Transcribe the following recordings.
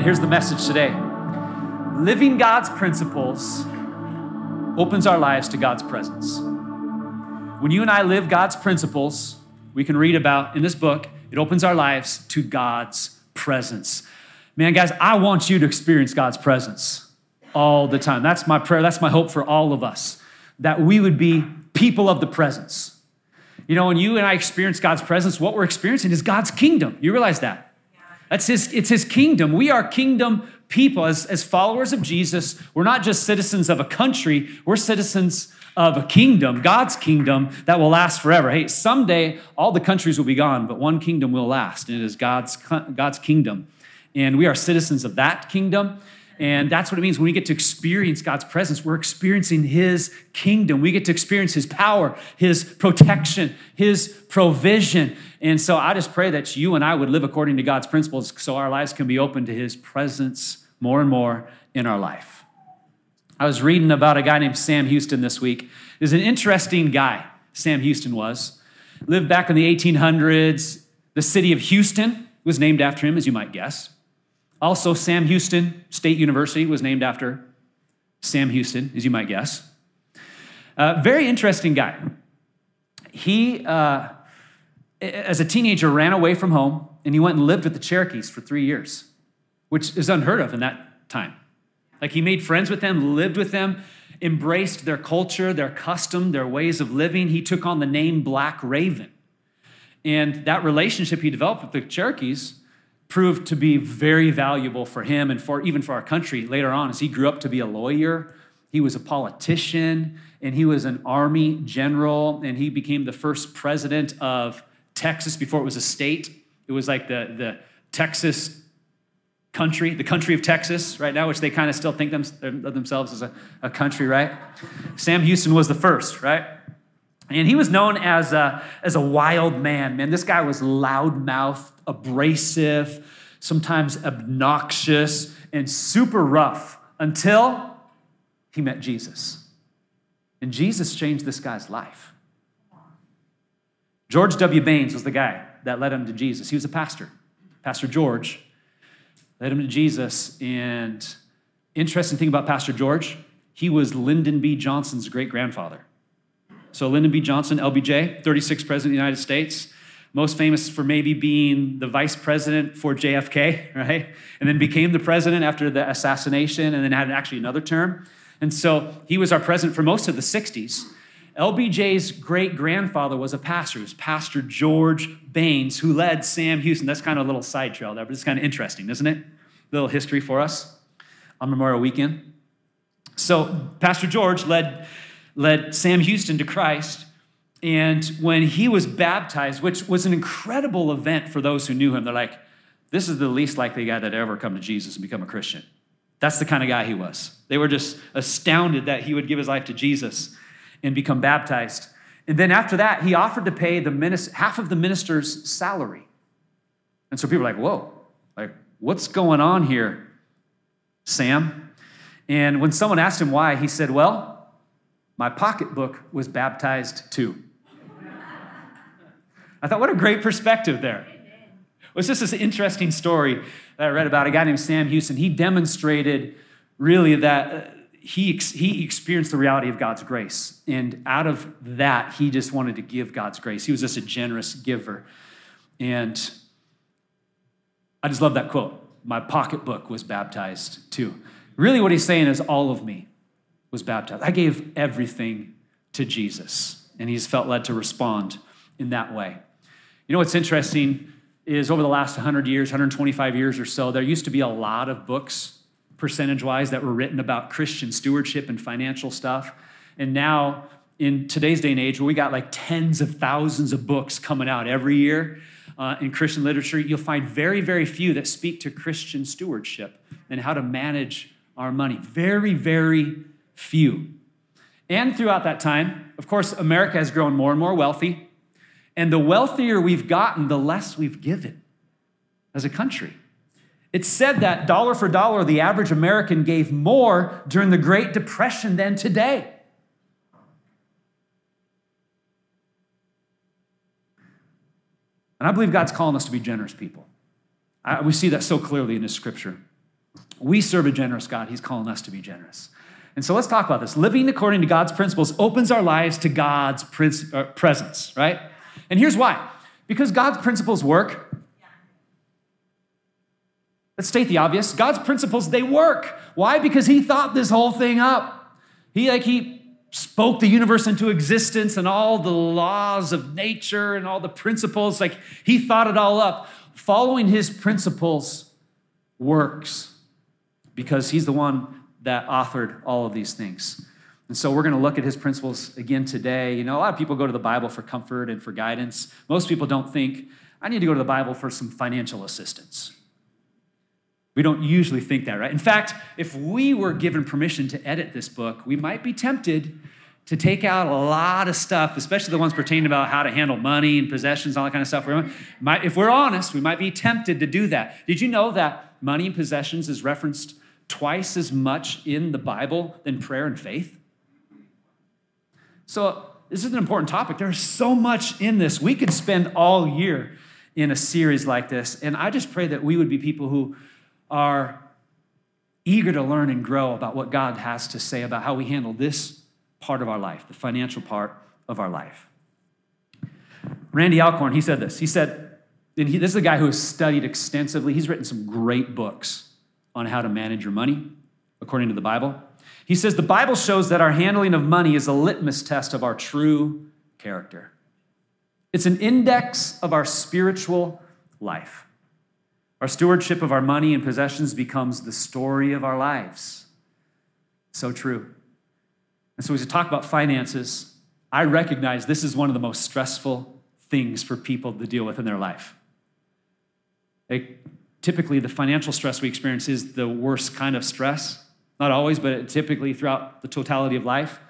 Man, here's the message today. Living God's principles opens our lives to God's presence. When you and I live God's principles, we can read about in this book, it opens our lives to God's presence. Man, guys, I want you to experience God's presence all the time. That's my prayer. That's my hope for all of us, that we would be people of the presence. You know, when you and I experience God's presence, what we're experiencing is God's kingdom. You realize that? His, it's his kingdom. We are kingdom people. As, as followers of Jesus, we're not just citizens of a country, we're citizens of a kingdom, God's kingdom that will last forever. Hey, someday all the countries will be gone, but one kingdom will last, and it is God's, God's kingdom. And we are citizens of that kingdom. And that's what it means when we get to experience God's presence. We're experiencing His kingdom. We get to experience His power, His protection, His provision. And so I just pray that you and I would live according to God's principles so our lives can be open to His presence more and more in our life. I was reading about a guy named Sam Houston this week. He's an interesting guy, Sam Houston was. Lived back in the 1800s. The city of Houston was named after him, as you might guess. Also, Sam Houston State University was named after Sam Houston, as you might guess. Uh, very interesting guy. He, uh, as a teenager, ran away from home and he went and lived with the Cherokees for three years, which is unheard of in that time. Like he made friends with them, lived with them, embraced their culture, their custom, their ways of living. He took on the name Black Raven. And that relationship he developed with the Cherokees proved to be very valuable for him and for even for our country later on as he grew up to be a lawyer. He was a politician and he was an army general and he became the first president of texas before it was a state. It was like the, the texas country the country of texas right now which they kind of still think them, of themselves as a, a country right? Sam houston was the first right and he was known as a, as a wild man, man. This guy was loudmouth, abrasive, sometimes obnoxious, and super rough until he met Jesus. And Jesus changed this guy's life. George W. Baines was the guy that led him to Jesus. He was a pastor. Pastor George led him to Jesus. And interesting thing about Pastor George, he was Lyndon B. Johnson's great grandfather. So Lyndon B. Johnson, LBJ, 36th president of the United States, most famous for maybe being the vice president for JFK, right? And then became the president after the assassination and then had actually another term. And so he was our president for most of the 60s. LBJ's great grandfather was a pastor. It was Pastor George Baines, who led Sam Houston. That's kind of a little side trail there, but it's kind of interesting, isn't it? A little history for us on Memorial Weekend. So, Pastor George led led Sam Houston to Christ. And when he was baptized, which was an incredible event for those who knew him, they're like, this is the least likely guy that ever come to Jesus and become a Christian. That's the kind of guy he was. They were just astounded that he would give his life to Jesus and become baptized. And then after that, he offered to pay the minister, half of the minister's salary. And so people are like, whoa, like, what's going on here, Sam? And when someone asked him why, he said, well, my pocketbook was baptized too. I thought, what a great perspective there. It was just this interesting story that I read about a guy named Sam Houston. He demonstrated really that uh, he, he experienced the reality of God's grace. And out of that, he just wanted to give God's grace. He was just a generous giver. And I just love that quote. My pocketbook was baptized too. Really, what he's saying is all of me was baptized. I gave everything to Jesus, and he's felt led to respond in that way. You know what's interesting is over the last 100 years, 125 years or so, there used to be a lot of books, percentage wise, that were written about Christian stewardship and financial stuff. And now, in today's day and age, where we got like tens of thousands of books coming out every year uh, in Christian literature, you'll find very, very few that speak to Christian stewardship and how to manage our money. Very, very few. And throughout that time, of course, America has grown more and more wealthy. And the wealthier we've gotten, the less we've given as a country. It's said that dollar for dollar, the average American gave more during the Great Depression than today. And I believe God's calling us to be generous people. I, we see that so clearly in His scripture. We serve a generous God, He's calling us to be generous. And so let's talk about this. Living according to God's principles opens our lives to God's uh, presence, right? And here's why because God's principles work. Let's state the obvious. God's principles, they work. Why? Because He thought this whole thing up. He, like, He spoke the universe into existence and all the laws of nature and all the principles. Like he thought it all up. Following his principles works because he's the one that authored all of these things. And so we're going to look at his principles again today. You know, a lot of people go to the Bible for comfort and for guidance. Most people don't think, I need to go to the Bible for some financial assistance. We don't usually think that, right? In fact, if we were given permission to edit this book, we might be tempted to take out a lot of stuff, especially the ones pertaining about how to handle money and possessions, all that kind of stuff. if we're honest, we might be tempted to do that. Did you know that money and possessions is referenced twice as much in the Bible than prayer and faith? So, this is an important topic. There's so much in this. We could spend all year in a series like this. And I just pray that we would be people who are eager to learn and grow about what God has to say about how we handle this part of our life, the financial part of our life. Randy Alcorn, he said this. He said, and he, this is a guy who has studied extensively. He's written some great books on how to manage your money according to the Bible. He says the Bible shows that our handling of money is a litmus test of our true character. It's an index of our spiritual life. Our stewardship of our money and possessions becomes the story of our lives. So true. And so, as we talk about finances, I recognize this is one of the most stressful things for people to deal with in their life. Typically, the financial stress we experience is the worst kind of stress. Not always, but typically throughout the totality of life.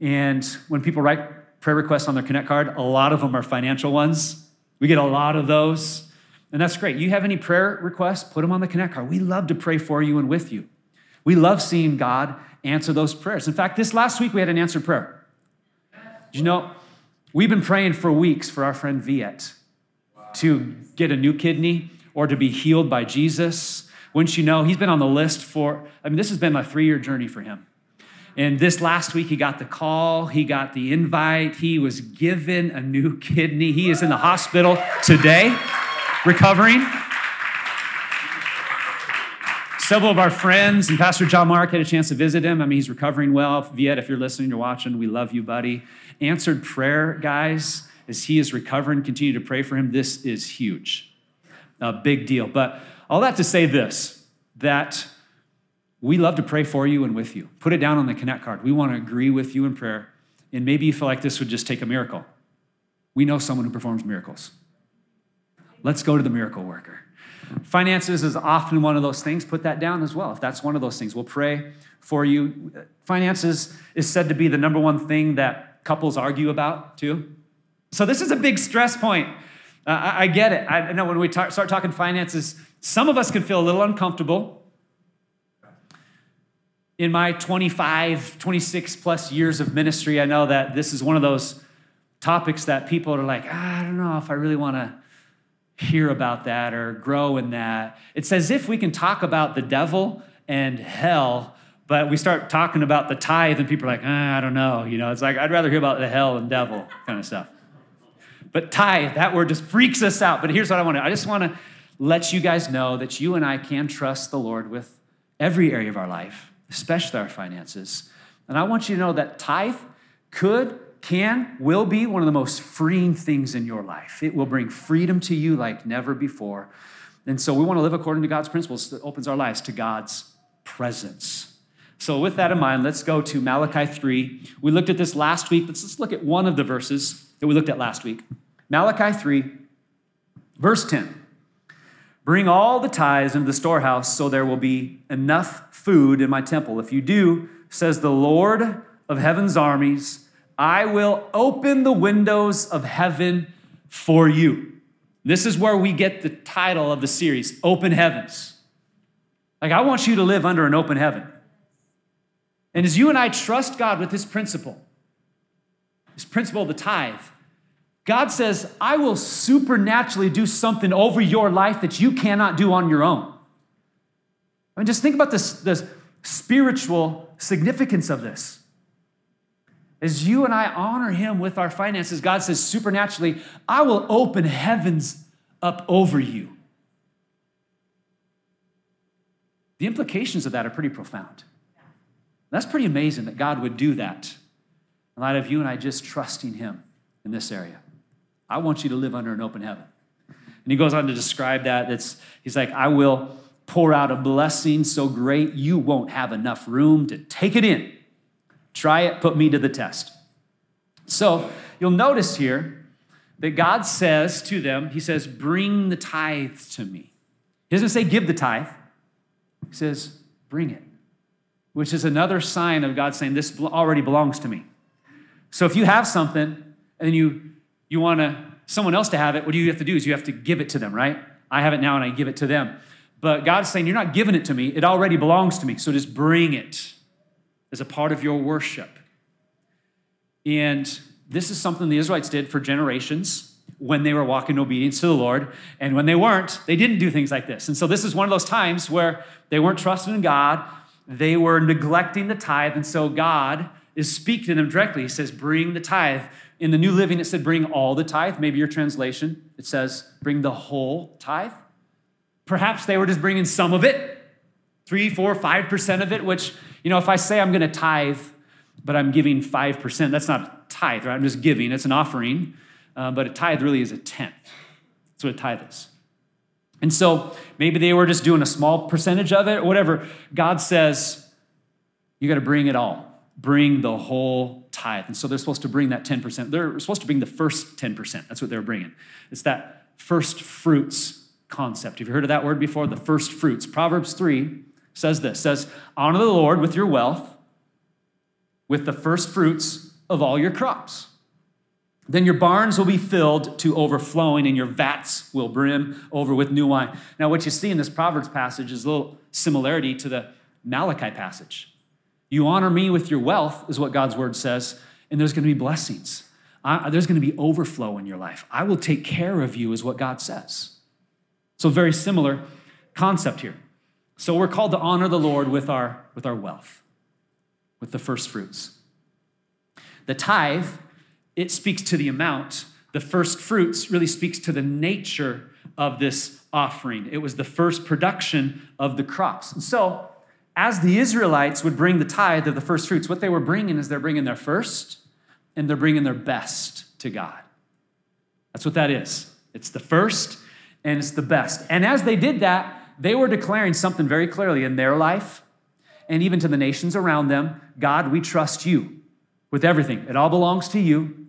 And when people write prayer requests on their Connect card, a lot of them are financial ones. We get a lot of those. And that's great. You have any prayer requests? Put them on the Connect card. We love to pray for you and with you. We love seeing God answer those prayers. In fact, this last week we had an answered prayer. Did you know? We've been praying for weeks for our friend Viet to get a new kidney or to be healed by Jesus. Wouldn't you know, he's been on the list for, I mean, this has been a three year journey for him. And this last week, he got the call, he got the invite, he was given a new kidney. He is in the hospital today recovering. Several of our friends and Pastor John Mark had a chance to visit him. I mean, he's recovering well. Viet, if you're listening, you're watching, we love you, buddy. Answered prayer, guys, as he is recovering, continue to pray for him. This is huge, a big deal. But all that to say this that we love to pray for you and with you. Put it down on the Connect card. We want to agree with you in prayer. And maybe you feel like this would just take a miracle. We know someone who performs miracles. Let's go to the miracle worker. Finances is often one of those things. Put that down as well. If that's one of those things, we'll pray for you. Finances is said to be the number one thing that couples argue about, too. So, this is a big stress point. Uh, I, I, get it. I know when we start talking finances, some of us can feel a little uncomfortable. In my 25, 26 plus years of ministry, I know that this is one of those topics that people are like, ah, I don't know if I really want to hear about that or grow in that. It's as if we can talk about the devil and hell, but we start talking about the tithe, and people are like, ah, I don't know. You know, it's like, I'd rather hear about the hell and devil kind of stuff. But tithe, that word just freaks us out. But here's what I want to I just want to let you guys know that you and I can trust the Lord with every area of our life, especially our finances. And I want you to know that tithe could can, will be one of the most freeing things in your life. It will bring freedom to you like never before. And so we want to live according to God's principles that opens our lives to God's presence. So, with that in mind, let's go to Malachi 3. We looked at this last week. Let's just look at one of the verses that we looked at last week. Malachi 3, verse 10. Bring all the tithes into the storehouse so there will be enough food in my temple. If you do, says the Lord of heaven's armies, I will open the windows of heaven for you. This is where we get the title of the series, Open Heavens. Like, I want you to live under an open heaven. And as you and I trust God with this principle, this principle of the tithe, God says, I will supernaturally do something over your life that you cannot do on your own. I mean, just think about this, this spiritual significance of this. As you and I honor Him with our finances, God says, supernaturally, I will open heavens up over you. The implications of that are pretty profound. That's pretty amazing that God would do that in light of you and I just trusting Him in this area. I want you to live under an open heaven. And he goes on to describe that. It's, he's like, I will pour out a blessing so great you won't have enough room to take it in. Try it, put me to the test. So you'll notice here that God says to them, He says, Bring the tithe to me. He doesn't say give the tithe, He says, Bring it which is another sign of God saying, This already belongs to me. So if you have something and you, you want to, someone else to have it, what do you have to do is you have to give it to them, right? I have it now and I give it to them. But God's saying, You're not giving it to me, it already belongs to me. So just bring it as a part of your worship. And this is something the Israelites did for generations when they were walking in obedience to the Lord. And when they weren't, they didn't do things like this. And so this is one of those times where they weren't trusting in God they were neglecting the tithe, and so God is speaking to them directly. He says, Bring the tithe. In the New Living, it said, Bring all the tithe. Maybe your translation, it says, Bring the whole tithe. Perhaps they were just bringing some of it, three, four, five percent of it, which, you know, if I say I'm going to tithe, but I'm giving 5%, that's not tithe, right? I'm just giving, it's an offering. Uh, but a tithe really is a tenth. That's what a tithe is. And so maybe they were just doing a small percentage of it or whatever. God says, you got to bring it all. Bring the whole tithe. And so they're supposed to bring that 10%. They're supposed to bring the first 10%. That's what they're bringing. It's that first fruits concept. Have you heard of that word before? The first fruits. Proverbs 3 says this says, Honor the Lord with your wealth, with the first fruits of all your crops. Then your barns will be filled to overflowing, and your vats will brim over with new wine. Now, what you see in this Proverbs passage is a little similarity to the Malachi passage. You honor me with your wealth, is what God's word says, and there's going to be blessings. I, there's going to be overflow in your life. I will take care of you, is what God says. So, very similar concept here. So, we're called to honor the Lord with our, with our wealth, with the first fruits. The tithe it speaks to the amount. The first fruits really speaks to the nature of this offering. It was the first production of the crops. And so, as the Israelites would bring the tithe of the first fruits, what they were bringing is they're bringing their first and they're bringing their best to God. That's what that is. It's the first and it's the best. And as they did that, they were declaring something very clearly in their life and even to the nations around them God, we trust you with everything. It all belongs to you.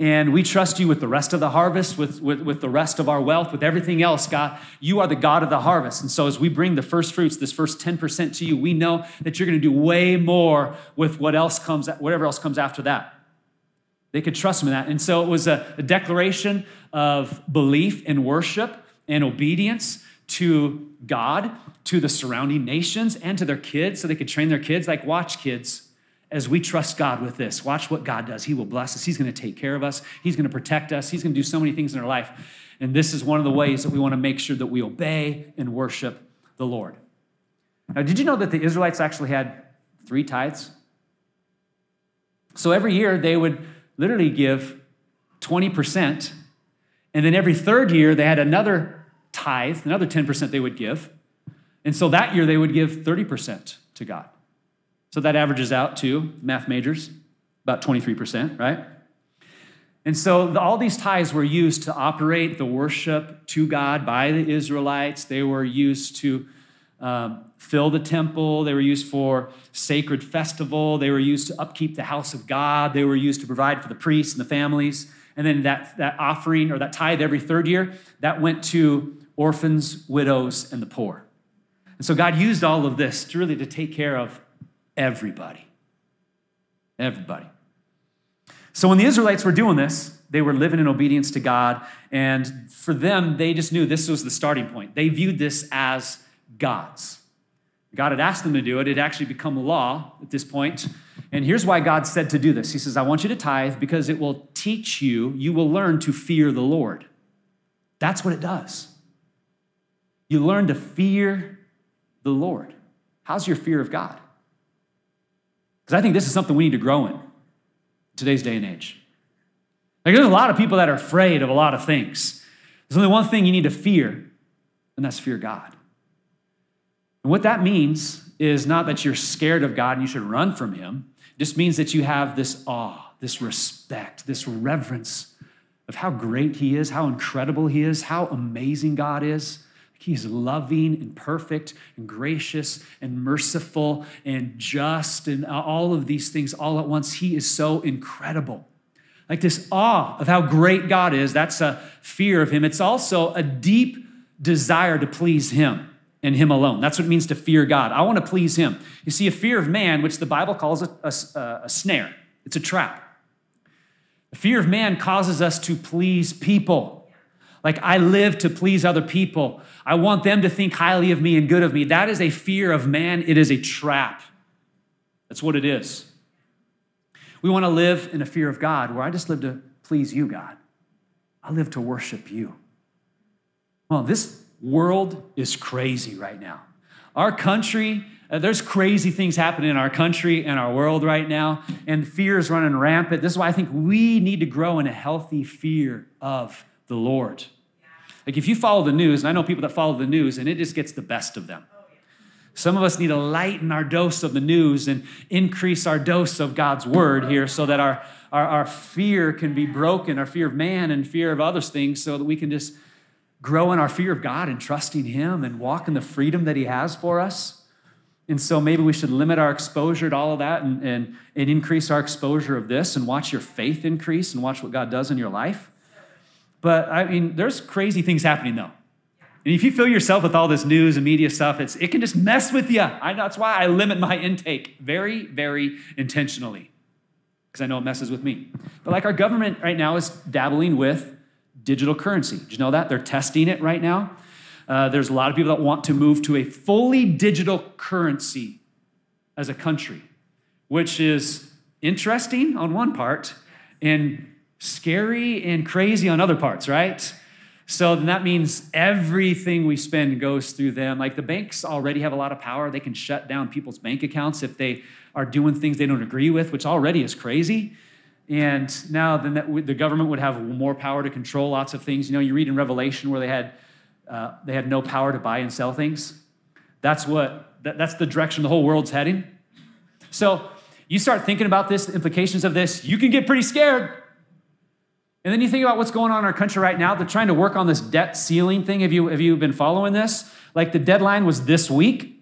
And we trust you with the rest of the harvest, with, with, with, the rest of our wealth, with everything else, God. You are the God of the harvest. And so, as we bring the first fruits, this first 10% to you, we know that you're going to do way more with what else comes, whatever else comes after that. They could trust him in that. And so, it was a, a declaration of belief and worship and obedience to God, to the surrounding nations, and to their kids so they could train their kids. Like, watch, kids as we trust God with this. Watch what God does. He will bless us. He's going to take care of us. He's going to protect us. He's going to do so many things in our life. And this is one of the ways that we want to make sure that we obey and worship the Lord. Now, did you know that the Israelites actually had three tithes? So every year they would literally give 20%. And then every third year they had another tithe, another 10% they would give. And so that year they would give 30% to God. So that averages out to math majors, about 23%, right? And so the, all these tithes were used to operate the worship to God by the Israelites. They were used to um, fill the temple. They were used for sacred festival. They were used to upkeep the house of God. They were used to provide for the priests and the families. And then that, that offering or that tithe every third year, that went to orphans, widows, and the poor. And so God used all of this to really to take care of everybody. Everybody. So when the Israelites were doing this, they were living in obedience to God. And for them, they just knew this was the starting point. They viewed this as God's. God had asked them to do it. It had actually become law at this point. And here's why God said to do this He says, I want you to tithe because it will teach you, you will learn to fear the Lord. That's what it does. You learn to fear the Lord. How's your fear of God? Because I think this is something we need to grow in today's day and age. Like, there's a lot of people that are afraid of a lot of things. There's only one thing you need to fear, and that's fear God. And what that means is not that you're scared of God and you should run from Him. It just means that you have this awe, this respect, this reverence of how great He is, how incredible He is, how amazing God is. He's loving and perfect and gracious and merciful and just and all of these things all at once. He is so incredible. Like this awe of how great God is, that's a fear of Him. It's also a deep desire to please Him and Him alone. That's what it means to fear God. I want to please Him. You see, a fear of man, which the Bible calls a, a, uh, a snare, it's a trap. The fear of man causes us to please people. Like, I live to please other people. I want them to think highly of me and good of me. That is a fear of man. It is a trap. That's what it is. We want to live in a fear of God where I just live to please you, God. I live to worship you. Well, this world is crazy right now. Our country, uh, there's crazy things happening in our country and our world right now, and fear is running rampant. This is why I think we need to grow in a healthy fear of the Lord. Like if you follow the news, and I know people that follow the news, and it just gets the best of them. Some of us need to lighten our dose of the news and increase our dose of God's word here so that our, our, our fear can be broken, our fear of man and fear of other things, so that we can just grow in our fear of God and trusting Him and walk in the freedom that He has for us. And so maybe we should limit our exposure to all of that and, and, and increase our exposure of this and watch your faith increase and watch what God does in your life. But I mean, there's crazy things happening though. And if you fill yourself with all this news and media stuff, it's, it can just mess with you. I, that's why I limit my intake very, very intentionally, because I know it messes with me. But like our government right now is dabbling with digital currency. Did you know that? They're testing it right now. Uh, there's a lot of people that want to move to a fully digital currency as a country, which is interesting on one part and scary and crazy on other parts, right? So then that means everything we spend goes through them. Like the banks already have a lot of power. They can shut down people's bank accounts if they are doing things they don't agree with, which already is crazy. And now then that, the government would have more power to control lots of things. You know, you read in Revelation where they had, uh, they had no power to buy and sell things. That's what, that, that's the direction the whole world's heading. So you start thinking about this, the implications of this, you can get pretty scared. And then you think about what's going on in our country right now. They're trying to work on this debt ceiling thing. Have you, have you been following this? Like the deadline was this week.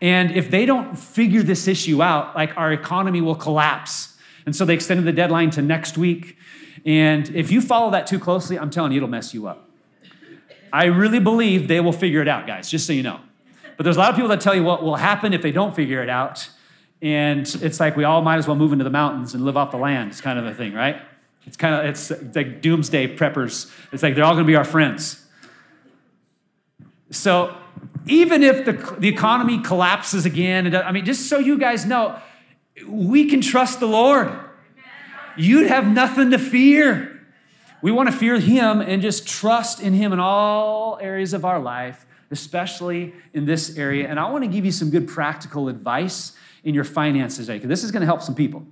And if they don't figure this issue out, like our economy will collapse and so they extended the deadline to next week. And if you follow that too closely, I'm telling you, it'll mess you up. I really believe they will figure it out, guys, just so you know. But there's a lot of people that tell you what will happen if they don't figure it out. And it's like we all might as well move into the mountains and live off the land. It's kind of a thing, right? It's kind of it's like doomsday preppers. It's like they're all going to be our friends. So even if the, the economy collapses again, I mean, just so you guys know, we can trust the Lord. You'd have nothing to fear. We want to fear Him and just trust in Him in all areas of our life, especially in this area. And I want to give you some good practical advice in your finances today, because this is going to help some people.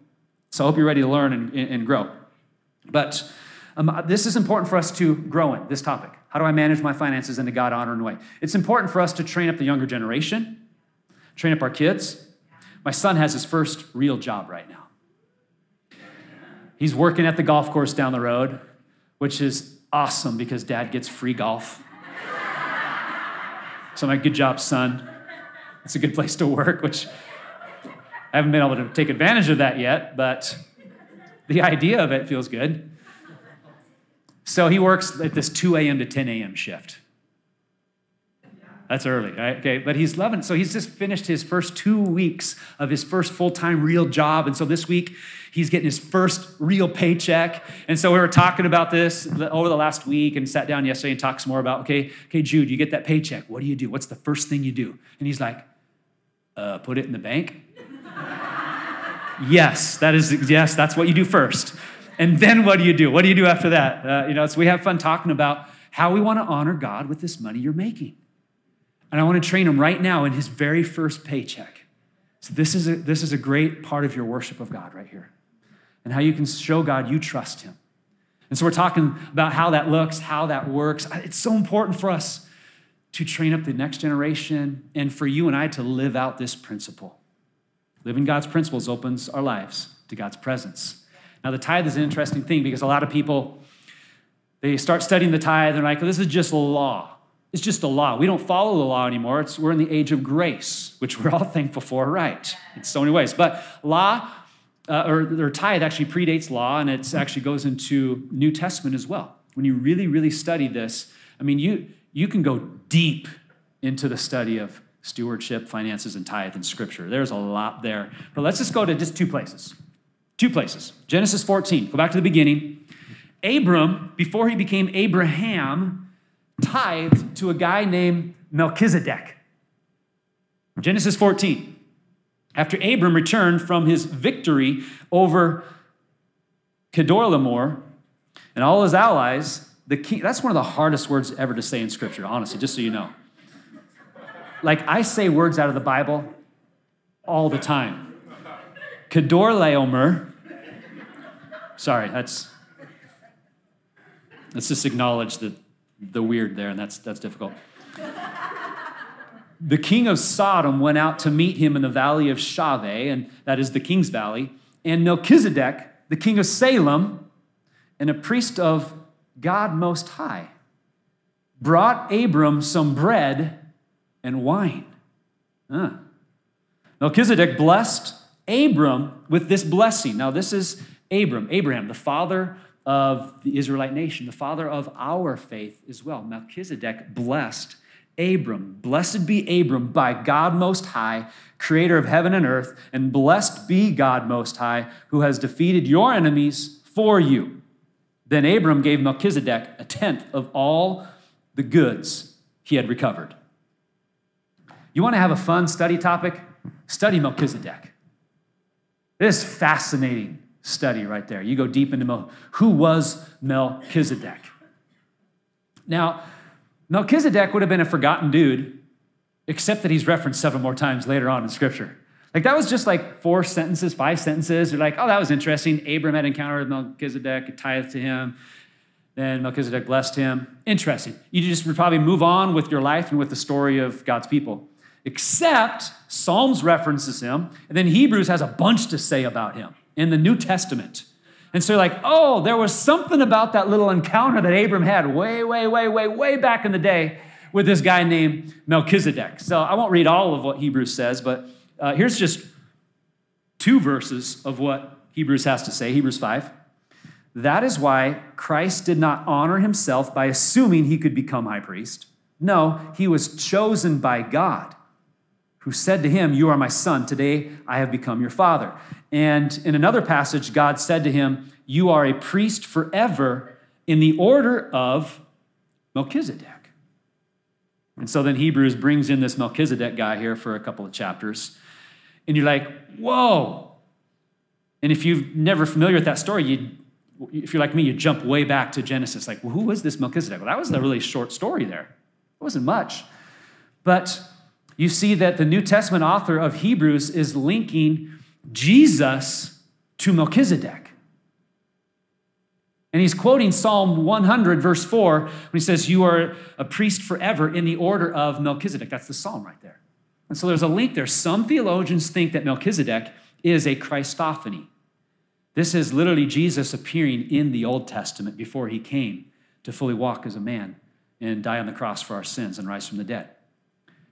So I hope you're ready to learn and, and grow. But um, this is important for us to grow in this topic. How do I manage my finances in a God honoring way? It's important for us to train up the younger generation, train up our kids, my son has his first real job right now. He's working at the golf course down the road, which is awesome because dad gets free golf. So, my good job, son. It's a good place to work, which I haven't been able to take advantage of that yet, but the idea of it feels good. So he works at this 2 a.m. to 10 a.m. shift. That's early, right? Okay, but he's loving it. So he's just finished his first two weeks of his first full time real job. And so this week, he's getting his first real paycheck. And so we were talking about this over the last week and sat down yesterday and talked some more about, okay, okay, Jude, you get that paycheck. What do you do? What's the first thing you do? And he's like, uh, put it in the bank. Yes, that is, yes, that's what you do first. And then what do you do? What do you do after that? Uh, you know, so we have fun talking about how we want to honor God with this money you're making. And I want to train him right now in his very first paycheck. So this is a, this is a great part of your worship of God right here. And how you can show God you trust him. And so we're talking about how that looks, how that works. It's so important for us to train up the next generation and for you and I to live out this principle. Living God's principles opens our lives to God's presence. Now, the tithe is an interesting thing because a lot of people, they start studying the tithe and they're like, this is just law. It's just a law. We don't follow the law anymore. It's, we're in the age of grace, which we're all thankful for, right? In so many ways. But law, uh, or, or tithe actually predates law, and it actually goes into New Testament as well. When you really, really study this, I mean, you, you can go deep into the study of stewardship, finances, and tithe in Scripture. There's a lot there. But let's just go to just two places. Two places. Genesis 14. Go back to the beginning. Abram, before he became Abraham, tithed to a guy named Melchizedek. Genesis 14. After Abram returned from his victory over Kedorlaomer and all his allies, the king, that's one of the hardest words ever to say in Scripture, honestly, just so you know. Like, I say words out of the Bible all the time. Kedorlaomer, sorry, that's, let's just acknowledge that the weird there, and that's, that's difficult. the king of Sodom went out to meet him in the valley of Shaveh, and that is the king's valley. And Melchizedek, the king of Salem, and a priest of God Most High, brought Abram some bread and wine. Huh. Melchizedek blessed Abram with this blessing. Now, this is Abram, Abraham, the father of the Israelite nation, the father of our faith as well. Melchizedek blessed Abram. Blessed be Abram by God Most High, creator of heaven and earth, and blessed be God Most High, who has defeated your enemies for you. Then Abram gave Melchizedek a tenth of all the goods he had recovered. You want to have a fun study topic? Study Melchizedek. This fascinating study right there. You go deep into Mel- who was Melchizedek. Now, Melchizedek would have been a forgotten dude, except that he's referenced seven more times later on in Scripture. Like that was just like four sentences, five sentences. You're like, oh, that was interesting. Abram had encountered Melchizedek, tithed to him. Then Melchizedek blessed him. Interesting. You just would probably move on with your life and with the story of God's people. Except Psalms references him, and then Hebrews has a bunch to say about him in the New Testament. And so you're like, oh, there was something about that little encounter that Abram had way, way, way, way, way back in the day with this guy named Melchizedek. So I won't read all of what Hebrews says, but uh, here's just two verses of what Hebrews has to say Hebrews 5. That is why Christ did not honor himself by assuming he could become high priest. No, he was chosen by God who said to him, You are my son. Today I have become your father. And in another passage, God said to him, You are a priest forever in the order of Melchizedek. And so then Hebrews brings in this Melchizedek guy here for a couple of chapters. And you're like, Whoa. And if you've never familiar with that story, you if you're like me, you jump way back to Genesis. Like, well, was this Melchizedek? Well, that was a really short story there. It wasn't much. But you see that the New Testament author of Hebrews is linking Jesus to Melchizedek. And he's quoting Psalm 100, verse 4, when he says, You are a priest forever in the order of Melchizedek. That's the psalm right there. And so there's a link there. Some theologians think that Melchizedek is a Christophany. This is literally Jesus appearing in the Old Testament before he came to fully walk as a man and die on the cross for our sins and rise from the dead.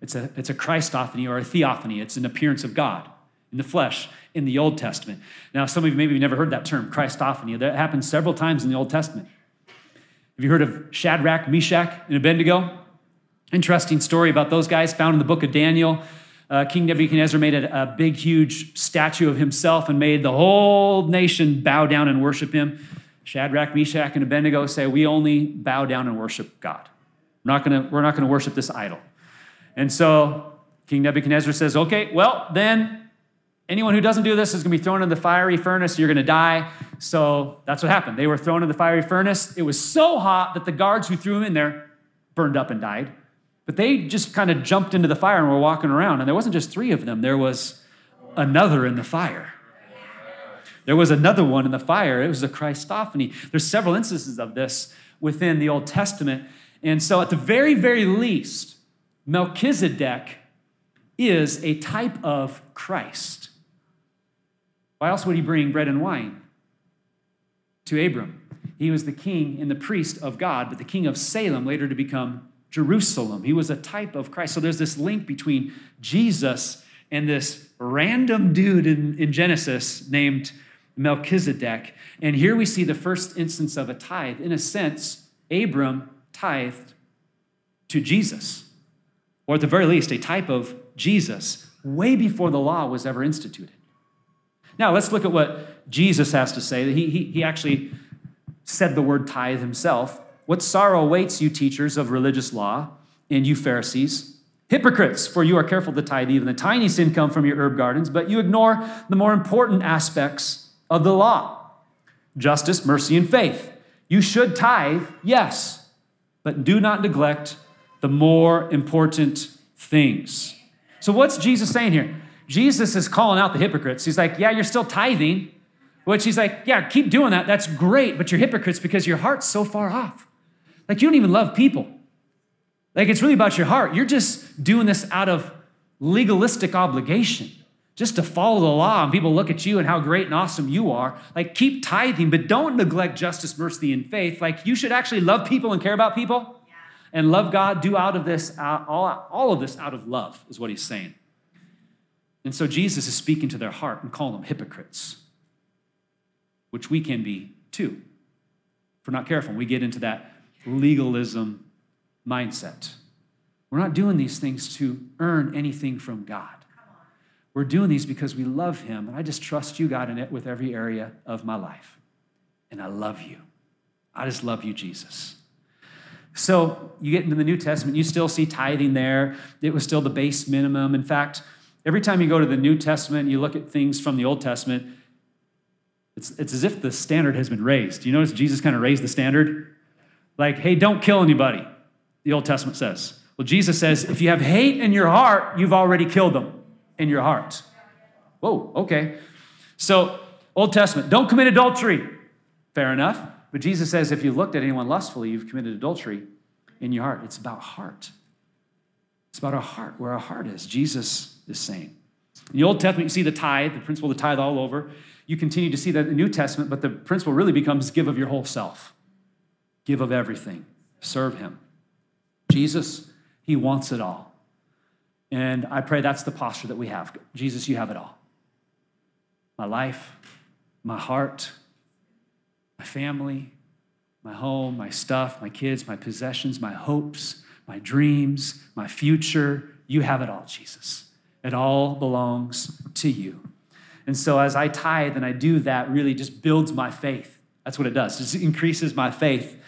It's a, it's a Christophany or a theophany. It's an appearance of God in the flesh in the Old Testament. Now, some of you maybe have never heard that term, Christophany. That happens several times in the Old Testament. Have you heard of Shadrach, Meshach, and Abednego? Interesting story about those guys found in the book of Daniel. Uh, King Nebuchadnezzar made a, a big, huge statue of himself and made the whole nation bow down and worship him. Shadrach, Meshach, and Abednego say, We only bow down and worship God. We're not gonna, we're not gonna worship this idol. And so King Nebuchadnezzar says, Okay, well, then anyone who doesn't do this is gonna be thrown in the fiery furnace. You're gonna die. So that's what happened. They were thrown in the fiery furnace. It was so hot that the guards who threw them in there burned up and died. But they just kind of jumped into the fire and were walking around. And there wasn't just three of them, there was another in the fire. There was another one in the fire. It was a Christophany. There's several instances of this within the Old Testament. And so, at the very, very least, Melchizedek is a type of Christ. Why else would he bring bread and wine to Abram? He was the king and the priest of God, but the king of Salem, later to become Jerusalem. He was a type of Christ. So there's this link between Jesus and this random dude in, in Genesis named Melchizedek. And here we see the first instance of a tithe. In a sense, Abram tithed to Jesus, or at the very least, a type of Jesus, way before the law was ever instituted. Now, let's look at what Jesus has to say. He, he, he actually said the word tithe himself. What sorrow awaits you, teachers of religious law, and you Pharisees? Hypocrites, for you are careful to tithe even the tiniest income from your herb gardens, but you ignore the more important aspects of the law justice, mercy, and faith. You should tithe, yes, but do not neglect the more important things. So, what's Jesus saying here? Jesus is calling out the hypocrites. He's like, Yeah, you're still tithing, which he's like, Yeah, keep doing that. That's great, but you're hypocrites because your heart's so far off. Like, you don't even love people. Like, it's really about your heart. You're just doing this out of legalistic obligation, just to follow the law, and people look at you and how great and awesome you are. Like, keep tithing, but don't neglect justice, mercy, and faith. Like, you should actually love people and care about people and love God. Do out of this, all, all of this out of love, is what he's saying. And so, Jesus is speaking to their heart and calling them hypocrites, which we can be too. If we're not careful, we get into that legalism mindset. We're not doing these things to earn anything from God. We're doing these because we love Him, and I just trust you, God, in it with every area of my life. And I love you. I just love you, Jesus. So you get into the New Testament, you still see tithing there. It was still the base minimum. In fact, every time you go to the New Testament, you look at things from the Old Testament, it's, it's as if the standard has been raised. Do you notice Jesus kind of raised the standard? Like, hey, don't kill anybody, the Old Testament says. Well, Jesus says, if you have hate in your heart, you've already killed them in your heart. Whoa, okay. So, Old Testament, don't commit adultery. Fair enough. But Jesus says, if you looked at anyone lustfully, you've committed adultery in your heart. It's about heart. It's about our heart, where our heart is. Jesus is saying. In the Old Testament, you see the tithe, the principle of the tithe all over. You continue to see that in the New Testament, but the principle really becomes give of your whole self. Give of everything, serve Him. Jesus, He wants it all. And I pray that's the posture that we have. Jesus, you have it all. My life, my heart, my family, my home, my stuff, my kids, my possessions, my hopes, my dreams, my future. You have it all, Jesus. It all belongs to you. And so as I tithe and I do that, really just builds my faith. That's what it does. It increases my faith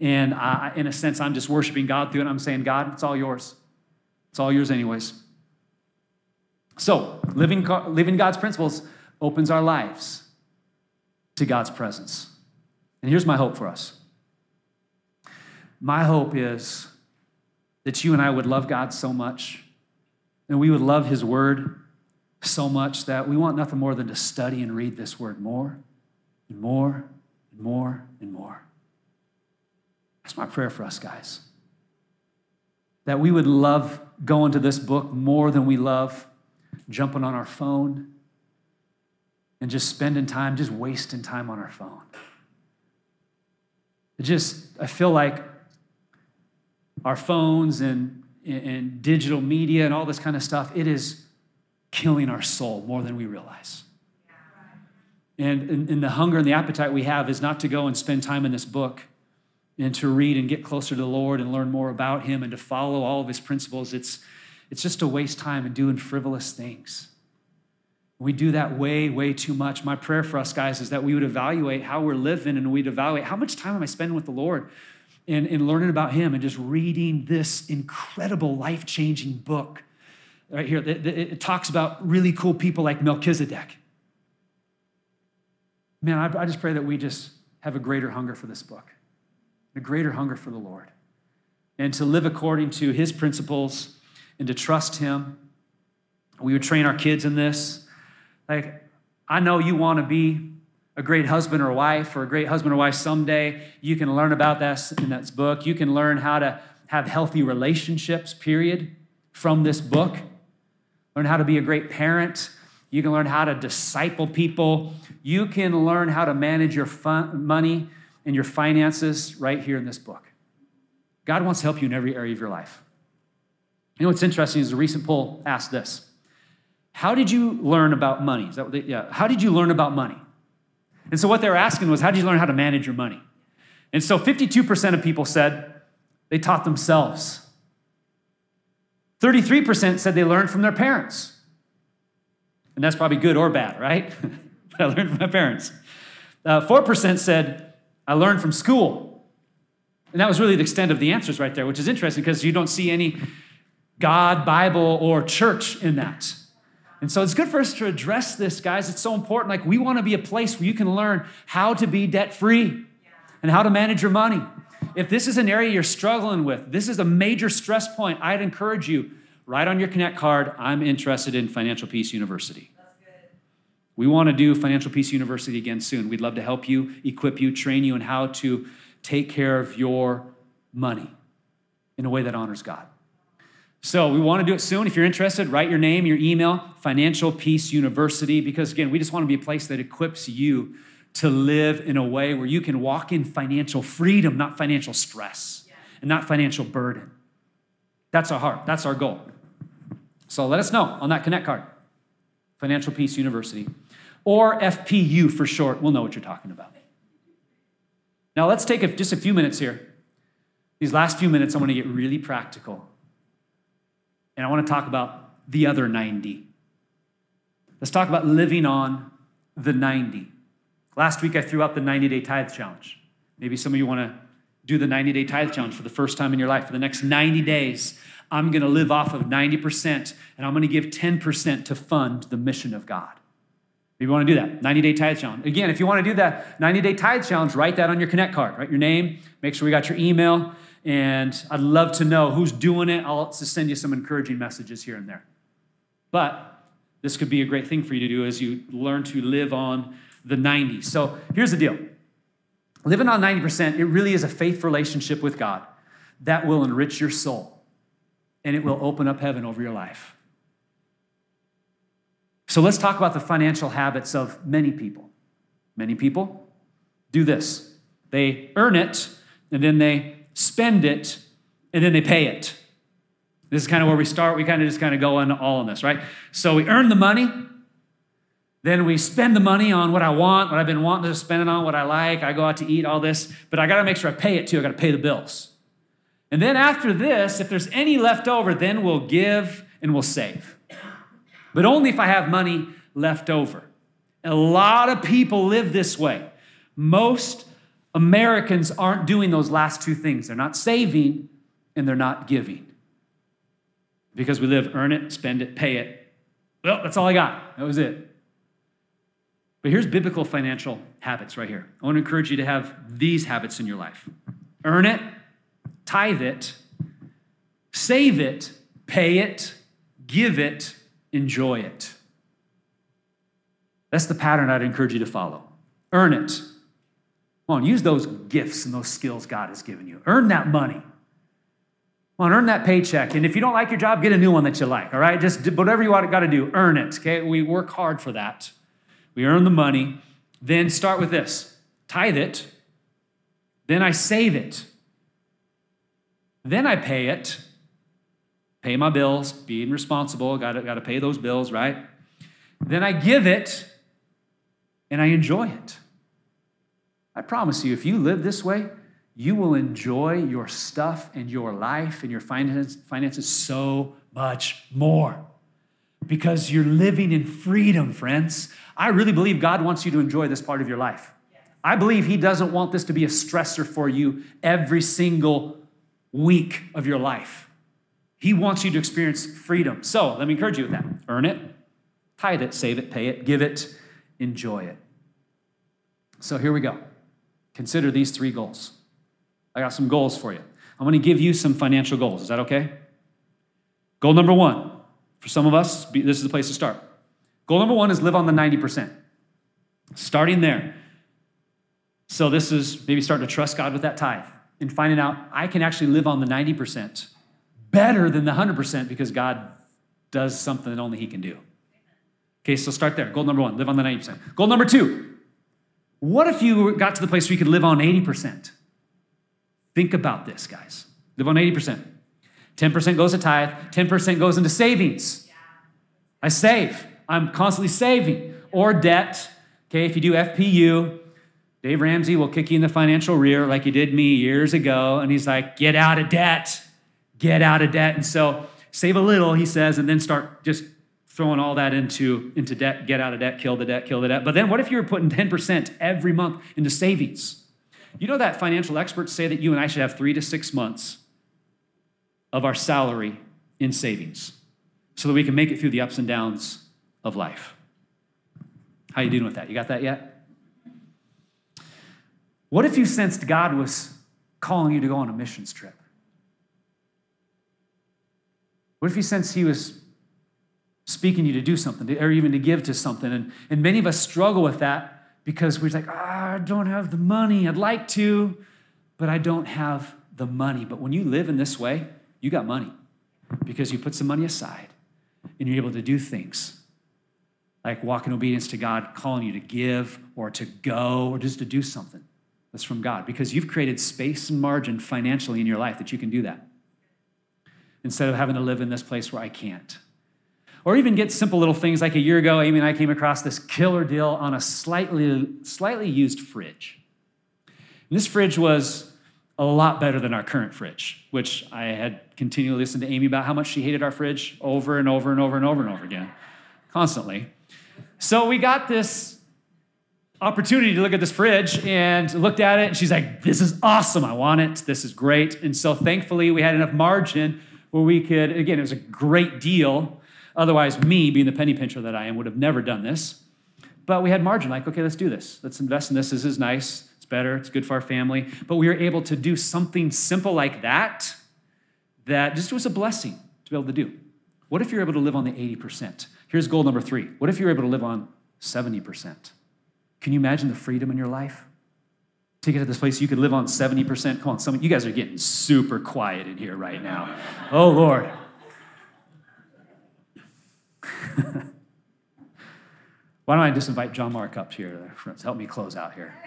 and I, in a sense, I'm just worshiping God through it. I'm saying, God, it's all yours. It's all yours, anyways. So, living, living God's principles opens our lives to God's presence. And here's my hope for us my hope is that you and I would love God so much, and we would love His Word so much that we want nothing more than to study and read this Word more and more and more and more. That's my prayer for us, guys. That we would love going to this book more than we love jumping on our phone and just spending time, just wasting time on our phone. It just, I feel like our phones and and digital media and all this kind of stuff, it is killing our soul more than we realize. And, and, and, the hunger and the appetite we have is not to go and spend time in this book and to read and get closer to the Lord and learn more about Him and to follow all of His principles. It's, it's just to waste time and doing frivolous things. We do that way, way too much. My prayer for us, guys, is that we would evaluate how we're living and we'd evaluate how much time am I spending with the Lord and, and learning about Him and just reading this incredible, life changing book. Right here, it talks about really cool people like Melchizedek. Man, I just pray that we just have a greater hunger for this book, a greater hunger for the Lord, and to live according to His principles and to trust Him. We would train our kids in this like, I know you want to be a great husband or wife or a great husband or wife someday. You can learn about that in this book. You can learn how to have healthy relationships, period, from this book. Learn how to be a great parent. You can learn how to disciple people. You can learn how to manage your fun, money and your finances right here in this book. God wants to help you in every area of your life. You know what's interesting is a recent poll asked this how did you learn about money? Is that what they, yeah. How did you learn about money? And so what they were asking was, how did you learn how to manage your money? And so 52% of people said they taught themselves. 33% said they learned from their parents. And that's probably good or bad, right? I learned from my parents. Uh, 4% said, I learned from school. And that was really the extent of the answers right there, which is interesting because you don't see any God, Bible, or church in that. And so it's good for us to address this, guys. It's so important. Like, we want to be a place where you can learn how to be debt free and how to manage your money. If this is an area you're struggling with, this is a major stress point, I'd encourage you write on your Connect card, I'm interested in Financial Peace University. We want to do Financial Peace University again soon. We'd love to help you, equip you, train you in how to take care of your money in a way that honors God. So we want to do it soon. If you're interested, write your name, your email, Financial Peace University, because again, we just want to be a place that equips you to live in a way where you can walk in financial freedom, not financial stress, and not financial burden. That's our heart. That's our goal. So let us know on that Connect card, Financial Peace University, or FPU for short. We'll know what you're talking about. Now let's take a, just a few minutes here. These last few minutes, I want to get really practical and I want to talk about the other 90. Let's talk about living on the 90. Last week I threw out the 90 day tithe challenge. Maybe some of you want to do the 90 day tithe challenge for the first time in your life. For the next 90 days, I'm going to live off of 90% and I'm going to give 10% to fund the mission of God. Maybe you want to do that 90 day tithe challenge. Again, if you want to do that 90 day tithe challenge, write that on your Connect card. Write your name, make sure we got your email, and I'd love to know who's doing it. I'll just send you some encouraging messages here and there. But this could be a great thing for you to do as you learn to live on the 90. So here's the deal living on 90%, it really is a faith relationship with God that will enrich your soul and it will open up heaven over your life. So let's talk about the financial habits of many people. Many people do this they earn it and then they spend it, and then they pay it. This is kind of where we start. We kind of just kind of go on all in this, right? So we earn the money, then we spend the money on what I want, what I've been wanting to spend it on, what I like. I go out to eat, all this, but I got to make sure I pay it too. I got to pay the bills. And then after this, if there's any left over, then we'll give and we'll save. But only if I have money left over. A lot of people live this way. Most Americans aren't doing those last two things. They're not saving and they're not giving. Because we live, earn it, spend it, pay it. Well, that's all I got. That was it. But here's biblical financial habits right here. I want to encourage you to have these habits in your life earn it, tithe it, save it, pay it, give it, enjoy it. That's the pattern I'd encourage you to follow. Earn it. Come on, use those gifts and those skills God has given you. Earn that money. Come on, earn that paycheck. And if you don't like your job, get a new one that you like, all right? Just whatever you got to do, earn it, okay? We work hard for that. We earn the money. Then start with this tithe it. Then I save it. Then I pay it. pay my bills, being responsible, got to pay those bills, right? Then I give it and I enjoy it. I promise you, if you live this way, you will enjoy your stuff and your life and your finances so much more because you're living in freedom, friends. I really believe God wants you to enjoy this part of your life. I believe He doesn't want this to be a stressor for you every single week of your life. He wants you to experience freedom. So let me encourage you with that. Earn it, tithe it, save it, pay it, give it, enjoy it. So here we go. Consider these three goals. I got some goals for you. I'm going to give you some financial goals. Is that okay? Goal number one, for some of us, this is the place to start. Goal number one is live on the 90%. Starting there. So, this is maybe starting to trust God with that tithe and finding out I can actually live on the 90% better than the 100% because God does something that only He can do. Okay, so start there. Goal number one, live on the 90%. Goal number two, what if you got to the place where you could live on 80%? Think about this, guys. Live on 80%. 10% goes to tithe, 10% goes into savings. I save. I'm constantly saving. Or debt. Okay, if you do FPU, Dave Ramsey will kick you in the financial rear like he did me years ago. And he's like, get out of debt. Get out of debt. And so save a little, he says, and then start just throwing all that into, into debt, get out of debt, kill the debt, kill the debt. But then what if you were putting 10% every month into savings? You know that financial experts say that you and I should have three to six months of our salary in savings so that we can make it through the ups and downs of life. How you doing with that? You got that yet? What if you sensed God was calling you to go on a missions trip? What if you sensed He was speaking you to do something or even to give to something? And, and many of us struggle with that because we're like, ah, I don't have the money. I'd like to, but I don't have the money. But when you live in this way, you got money because you put some money aside and you're able to do things like walk in obedience to God, calling you to give or to go or just to do something that's from God because you've created space and margin financially in your life that you can do that instead of having to live in this place where I can't. Or even get simple little things like a year ago, Amy and I came across this killer deal on a slightly, slightly used fridge. And this fridge was a lot better than our current fridge, which I had continually listened to Amy about how much she hated our fridge over and over and over and over and over again, constantly. So we got this opportunity to look at this fridge and looked at it, and she's like, This is awesome. I want it. This is great. And so thankfully, we had enough margin where we could, again, it was a great deal. Otherwise, me, being the penny pincher that I am, would have never done this. But we had margin, like, okay, let's do this. Let's invest in this. This is nice. It's better. It's good for our family. But we were able to do something simple like that that just was a blessing to be able to do. What if you're able to live on the 80%? Here's goal number three. What if you're able to live on 70%? Can you imagine the freedom in your life? To get to this place, you could live on 70%. Come on, some you guys are getting super quiet in here right now. Oh, Lord. Why don't I just invite John Mark up here to help me close out here?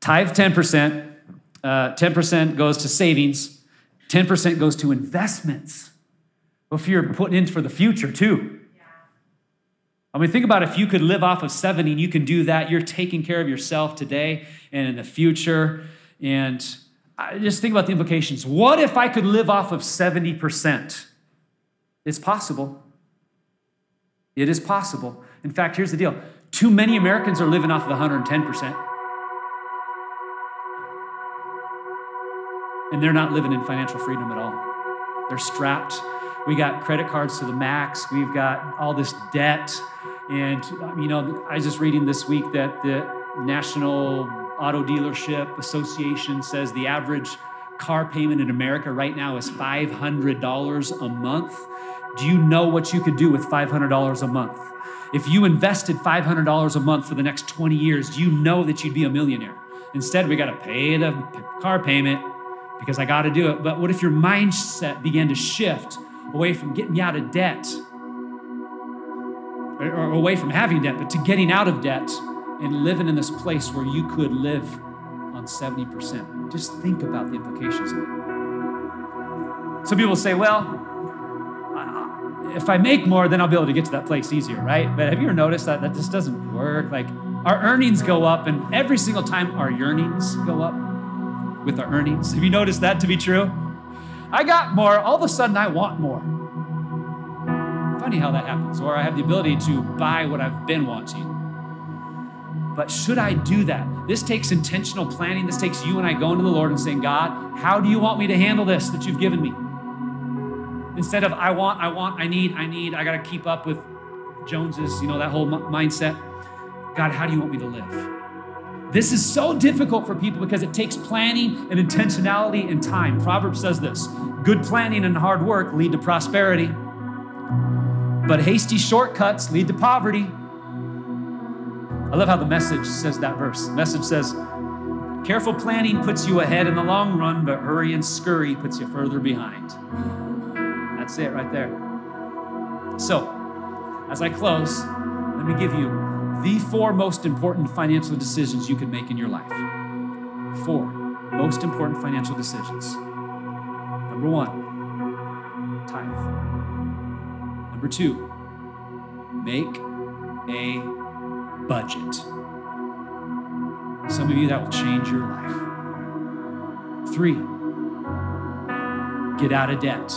Tithe 10%, uh, 10% goes to savings, 10% goes to investments. Well, if you're putting in for the future too. I mean, think about if you could live off of 70 and you can do that, you're taking care of yourself today and in the future. And I just think about the implications. What if I could live off of 70%? It's possible. It is possible. In fact, here's the deal too many Americans are living off of 110%. And they're not living in financial freedom at all. They're strapped. We got credit cards to the max. We've got all this debt. And, um, you know, I was just reading this week that the National Auto Dealership Association says the average car payment in America right now is $500 a month. Do you know what you could do with $500 a month? If you invested $500 a month for the next 20 years, do you know that you'd be a millionaire? Instead, we got to pay the car payment because I got to do it. But what if your mindset began to shift away from getting out of debt or away from having debt, but to getting out of debt and living in this place where you could live on 70%? Just think about the implications of it. Some people say, well, if I make more, then I'll be able to get to that place easier, right? But have you ever noticed that that just doesn't work? Like our earnings go up, and every single time our yearnings go up with our earnings. Have you noticed that to be true? I got more, all of a sudden I want more. Funny how that happens. Or I have the ability to buy what I've been wanting. But should I do that? This takes intentional planning. This takes you and I going to the Lord and saying, God, how do you want me to handle this that you've given me? Instead of I want, I want, I need, I need, I got to keep up with Joneses, you know, that whole m- mindset. God, how do you want me to live? This is so difficult for people because it takes planning and intentionality and time. Proverbs says this good planning and hard work lead to prosperity, but hasty shortcuts lead to poverty. I love how the message says that verse. The message says, Careful planning puts you ahead in the long run, but hurry and scurry puts you further behind. That's it right there. So, as I close, let me give you the four most important financial decisions you can make in your life. Four most important financial decisions. Number one, tithe. Number two, make a budget. Some of you, that will change your life. Three, get out of debt.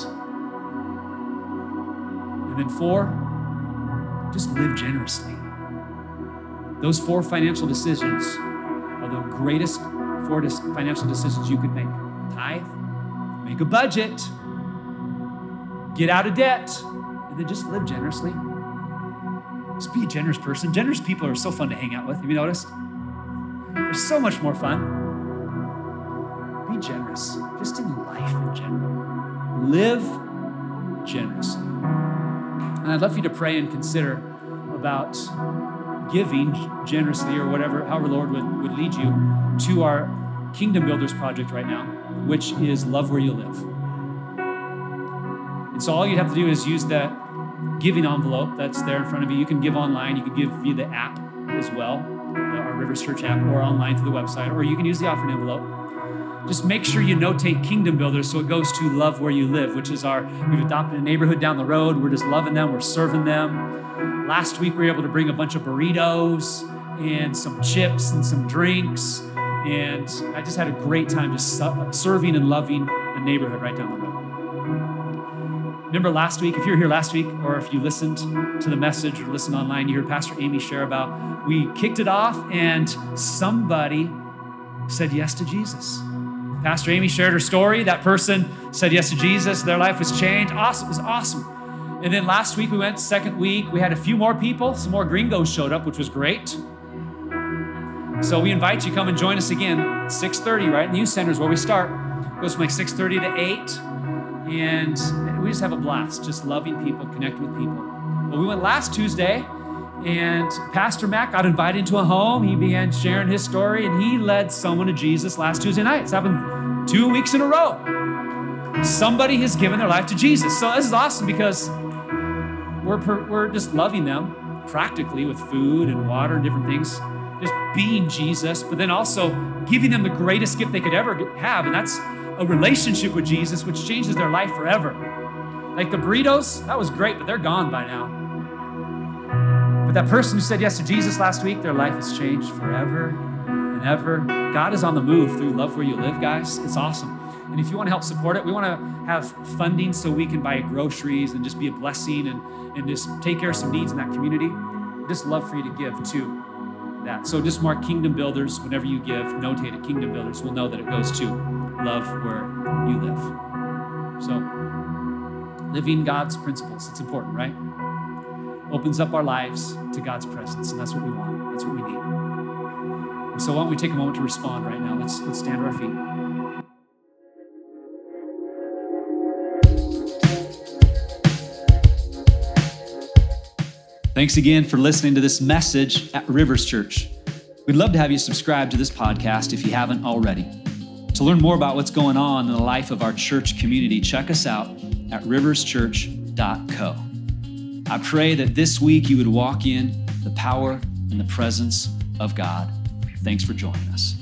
And then four, just live generously. Those four financial decisions are the greatest four financial decisions you could make tithe, make a budget, get out of debt, and then just live generously. Just be a generous person. Generous people are so fun to hang out with. Have you noticed? They're so much more fun. Be generous, just in life in general. Live generously. And I'd love for you to pray and consider about giving generously or whatever, however Lord would, would lead you to our Kingdom Builders project right now, which is Love Where You Live. And so all you have to do is use that giving envelope that's there in front of you. You can give online, you can give via the app as well, our Rivers Church app, or online through the website, or you can use the offering envelope just make sure you notate Kingdom Builders so it goes to Love Where You Live, which is our, we've adopted a neighborhood down the road. We're just loving them, we're serving them. Last week, we were able to bring a bunch of burritos and some chips and some drinks. And I just had a great time just serving and loving the neighborhood right down the road. Remember last week, if you were here last week, or if you listened to the message or listened online, you heard Pastor Amy share about we kicked it off and somebody said yes to Jesus. Pastor Amy shared her story. That person said yes to Jesus. Their life was changed. Awesome. It was awesome. And then last week we went, second week, we had a few more people. Some more gringos showed up, which was great. So we invite you come and join us again, 6:30, right youth center is where we start. It goes from like 6:30 to 8. And we just have a blast, just loving people, connecting with people. Well, we went last Tuesday and Pastor Matt got invited into a home. He began sharing his story, and he led someone to Jesus last Tuesday night. It's happened two weeks in a row. Somebody has given their life to Jesus. So this is awesome because we're, we're just loving them practically with food and water and different things, just being Jesus, but then also giving them the greatest gift they could ever have, and that's a relationship with Jesus, which changes their life forever. Like the burritos, that was great, but they're gone by now. But that person who said yes to Jesus last week, their life has changed forever and ever. God is on the move through Love Where You Live, guys. It's awesome. And if you want to help support it, we want to have funding so we can buy groceries and just be a blessing and, and just take care of some needs in that community. Just love for you to give to that. So just mark Kingdom Builders whenever you give, notate it Kingdom Builders. We'll know that it goes to love where you live. So living God's principles, it's important, right? Opens up our lives to God's presence, and that's what we want. That's what we need. And so, why don't we take a moment to respond right now? Let's let's stand to our feet. Thanks again for listening to this message at Rivers Church. We'd love to have you subscribe to this podcast if you haven't already. To learn more about what's going on in the life of our church community, check us out at riverschurch.co. I pray that this week you would walk in the power and the presence of God. Thanks for joining us.